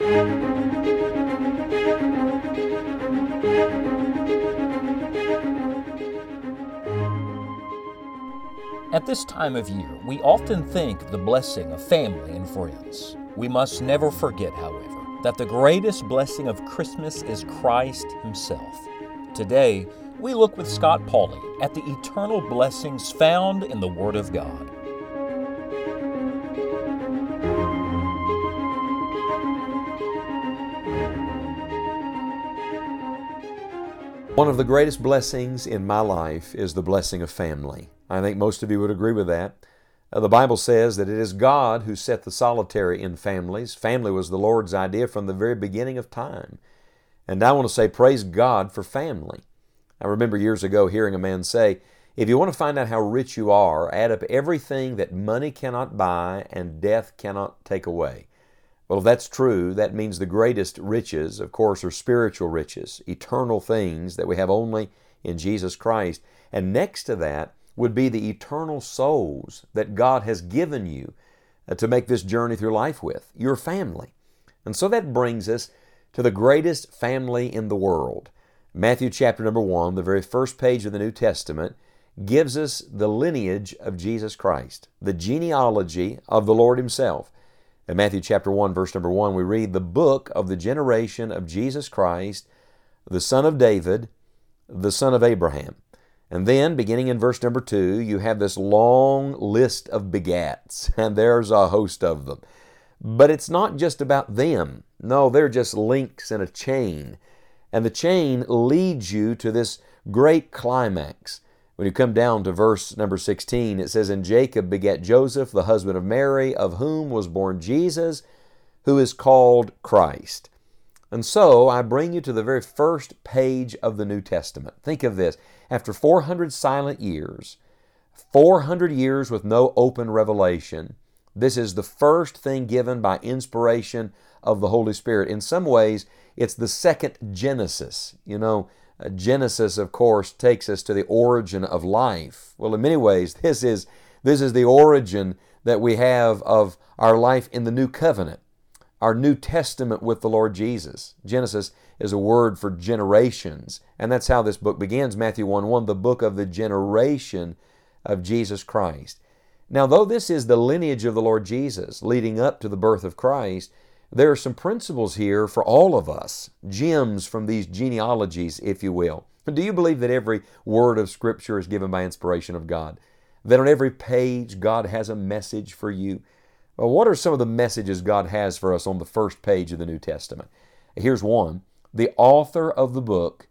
At this time of year, we often think of the blessing of family and friends. We must never forget, however, that the greatest blessing of Christmas is Christ Himself. Today, we look with Scott Pauley at the eternal blessings found in the Word of God. One of the greatest blessings in my life is the blessing of family. I think most of you would agree with that. Uh, the Bible says that it is God who set the solitary in families. Family was the Lord's idea from the very beginning of time. And I want to say, praise God for family. I remember years ago hearing a man say, if you want to find out how rich you are, add up everything that money cannot buy and death cannot take away. Well, if that's true, that means the greatest riches, of course, are spiritual riches, eternal things that we have only in Jesus Christ. And next to that, would be the eternal souls that God has given you uh, to make this journey through life with, your family. And so that brings us to the greatest family in the world. Matthew chapter number 1, the very first page of the New Testament, gives us the lineage of Jesus Christ, the genealogy of the Lord Himself. In Matthew chapter 1, verse number 1, we read the book of the generation of Jesus Christ, the son of David, the son of Abraham. And then, beginning in verse number two, you have this long list of begats, and there's a host of them. But it's not just about them. No, they're just links in a chain. And the chain leads you to this great climax. When you come down to verse number 16, it says, And Jacob begat Joseph, the husband of Mary, of whom was born Jesus, who is called Christ. And so I bring you to the very first page of the New Testament. Think of this. After 400 silent years, 400 years with no open revelation, this is the first thing given by inspiration of the Holy Spirit. In some ways, it's the second Genesis. You know, Genesis, of course, takes us to the origin of life. Well, in many ways, this is, this is the origin that we have of our life in the New Covenant our New Testament with the Lord Jesus. Genesis is a word for generations, and that's how this book begins Matthew 1 1, the book of the generation of Jesus Christ. Now, though this is the lineage of the Lord Jesus leading up to the birth of Christ, there are some principles here for all of us, gems from these genealogies, if you will. Do you believe that every word of Scripture is given by inspiration of God? That on every page God has a message for you? Well, what are some of the messages God has for us on the first page of the New Testament? Here's one The author of the book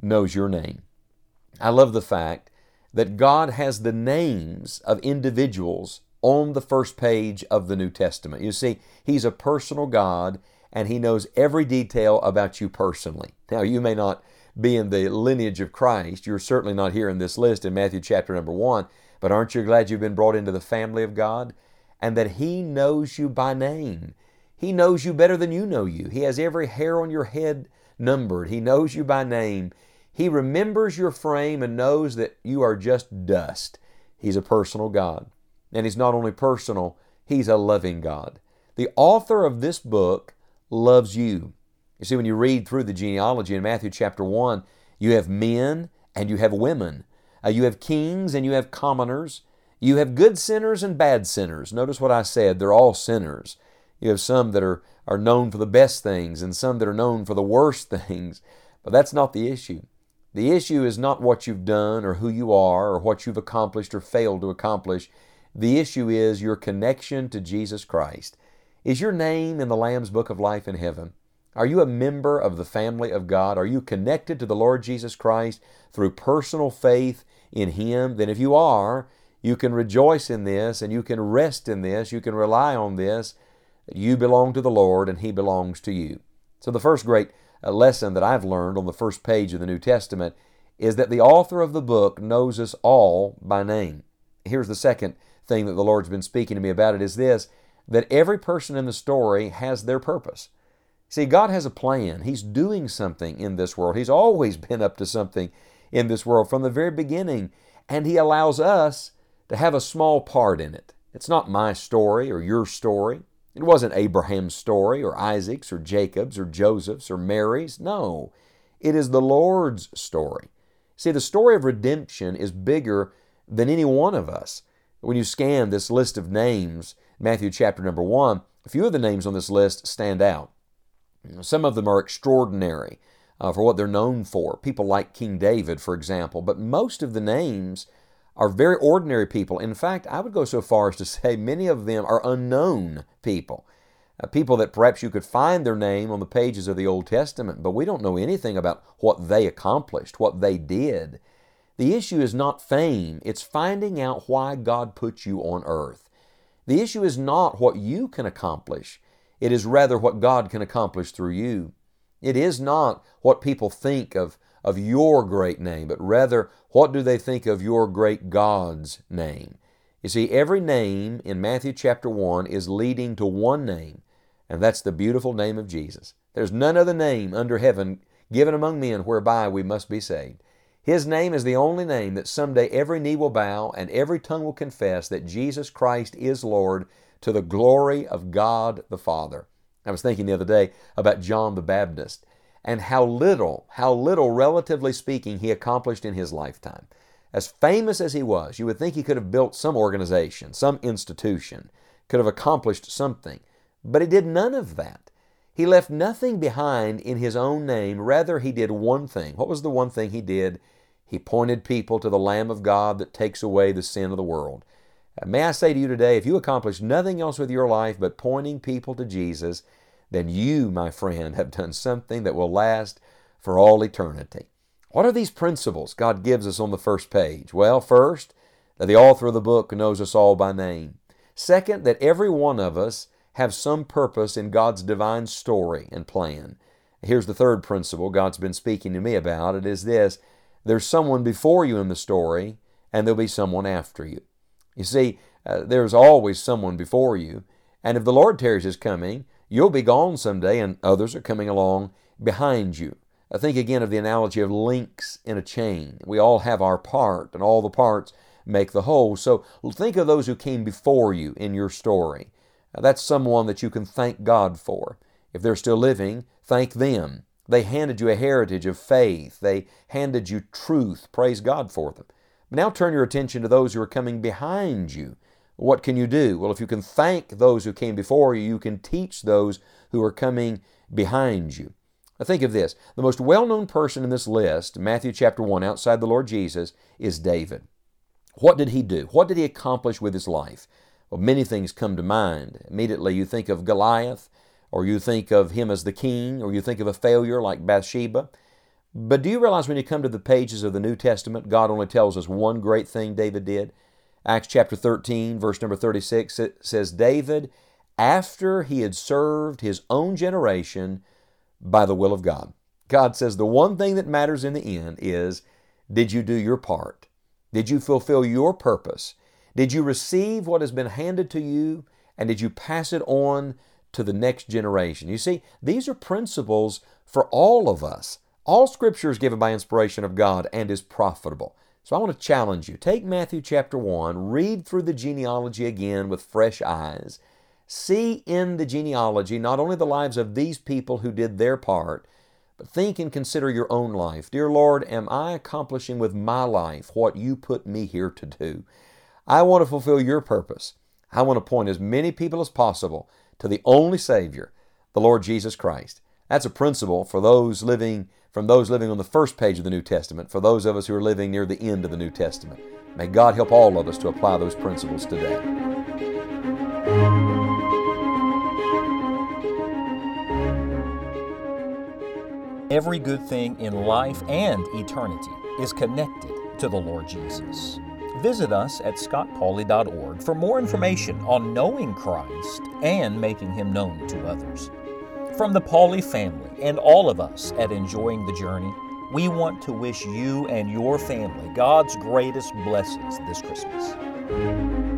knows your name. I love the fact that God has the names of individuals on the first page of the New Testament. You see, He's a personal God and He knows every detail about you personally. Now, you may not be in the lineage of Christ. You're certainly not here in this list in Matthew chapter number one, but aren't you glad you've been brought into the family of God? and that He knows you by name. He knows you better than you know you. He has every hair on your head numbered. He knows you by name. He remembers your frame and knows that you are just dust. He's a personal God. And He's not only personal, He's a loving God. The author of this book loves you. You see, when you read through the genealogy in Matthew chapter 1, you have men and you have women. Uh, you have kings and you have commoners. You have good sinners and bad sinners. Notice what I said, they're all sinners. You have some that are, are known for the best things and some that are known for the worst things. But that's not the issue. The issue is not what you've done or who you are or what you've accomplished or failed to accomplish. The issue is your connection to Jesus Christ. Is your name in the Lamb's Book of Life in heaven? Are you a member of the family of God? Are you connected to the Lord Jesus Christ through personal faith in Him? Then, if you are, you can rejoice in this and you can rest in this. You can rely on this. You belong to the Lord and He belongs to you. So, the first great uh, lesson that I've learned on the first page of the New Testament is that the author of the book knows us all by name. Here's the second thing that the Lord's been speaking to me about it is this that every person in the story has their purpose. See, God has a plan. He's doing something in this world. He's always been up to something in this world from the very beginning. And He allows us to have a small part in it. It's not my story or your story. It wasn't Abraham's story or Isaac's or Jacob's or Joseph's or Mary's. No, it is the Lord's story. See, the story of redemption is bigger than any one of us. When you scan this list of names, Matthew chapter number one, a few of the names on this list stand out. Some of them are extraordinary uh, for what they're known for. People like King David, for example, but most of the names are very ordinary people. In fact, I would go so far as to say many of them are unknown people. Uh, people that perhaps you could find their name on the pages of the Old Testament, but we don't know anything about what they accomplished, what they did. The issue is not fame, it's finding out why God put you on earth. The issue is not what you can accomplish, it is rather what God can accomplish through you. It is not what people think of, of your great name, but rather what do they think of your great God's name. You see, every name in Matthew chapter 1 is leading to one name, and that's the beautiful name of Jesus. There's none other name under heaven given among men whereby we must be saved. His name is the only name that someday every knee will bow and every tongue will confess that Jesus Christ is Lord to the glory of God the Father. I was thinking the other day about John the Baptist and how little, how little, relatively speaking, he accomplished in his lifetime. As famous as he was, you would think he could have built some organization, some institution, could have accomplished something. But he did none of that. He left nothing behind in his own name. Rather, he did one thing. What was the one thing he did? He pointed people to the Lamb of God that takes away the sin of the world. Uh, may I say to you today, if you accomplish nothing else with your life but pointing people to Jesus, then you, my friend, have done something that will last for all eternity. What are these principles God gives us on the first page? Well, first, that the author of the book knows us all by name. Second, that every one of us have some purpose in God's divine story and plan. Here's the third principle God's been speaking to me about. It is this there's someone before you in the story, and there'll be someone after you. You see, uh, there's always someone before you, and if the Lord tarries his coming, you'll be gone someday, and others are coming along behind you. I think again of the analogy of links in a chain. We all have our part, and all the parts make the whole. So think of those who came before you in your story. Now, that's someone that you can thank God for. If they're still living, thank them. They handed you a heritage of faith. They handed you truth. Praise God for them. Now turn your attention to those who are coming behind you. What can you do? Well, if you can thank those who came before you, you can teach those who are coming behind you. Now think of this. The most well-known person in this list, Matthew chapter 1, outside the Lord Jesus, is David. What did he do? What did he accomplish with his life? Well, many things come to mind. Immediately you think of Goliath, or you think of him as the king, or you think of a failure like Bathsheba. But do you realize when you come to the pages of the New Testament, God only tells us one great thing David did? Acts chapter 13, verse number 36, it says, David, after he had served his own generation by the will of God. God says the one thing that matters in the end is did you do your part? Did you fulfill your purpose? Did you receive what has been handed to you? And did you pass it on to the next generation? You see, these are principles for all of us. All scripture is given by inspiration of God and is profitable. So I want to challenge you. Take Matthew chapter 1, read through the genealogy again with fresh eyes. See in the genealogy not only the lives of these people who did their part, but think and consider your own life. Dear Lord, am I accomplishing with my life what you put me here to do? I want to fulfill your purpose. I want to point as many people as possible to the only Savior, the Lord Jesus Christ. That's a principle for those living from those living on the first page of the New Testament, for those of us who are living near the end of the New Testament. May God help all of us to apply those principles today. Every good thing in life and eternity is connected to the Lord Jesus. Visit us at scottpauley.org for more information on knowing Christ and making Him known to others. From the Pauley family and all of us at Enjoying the Journey, we want to wish you and your family God's greatest blessings this Christmas.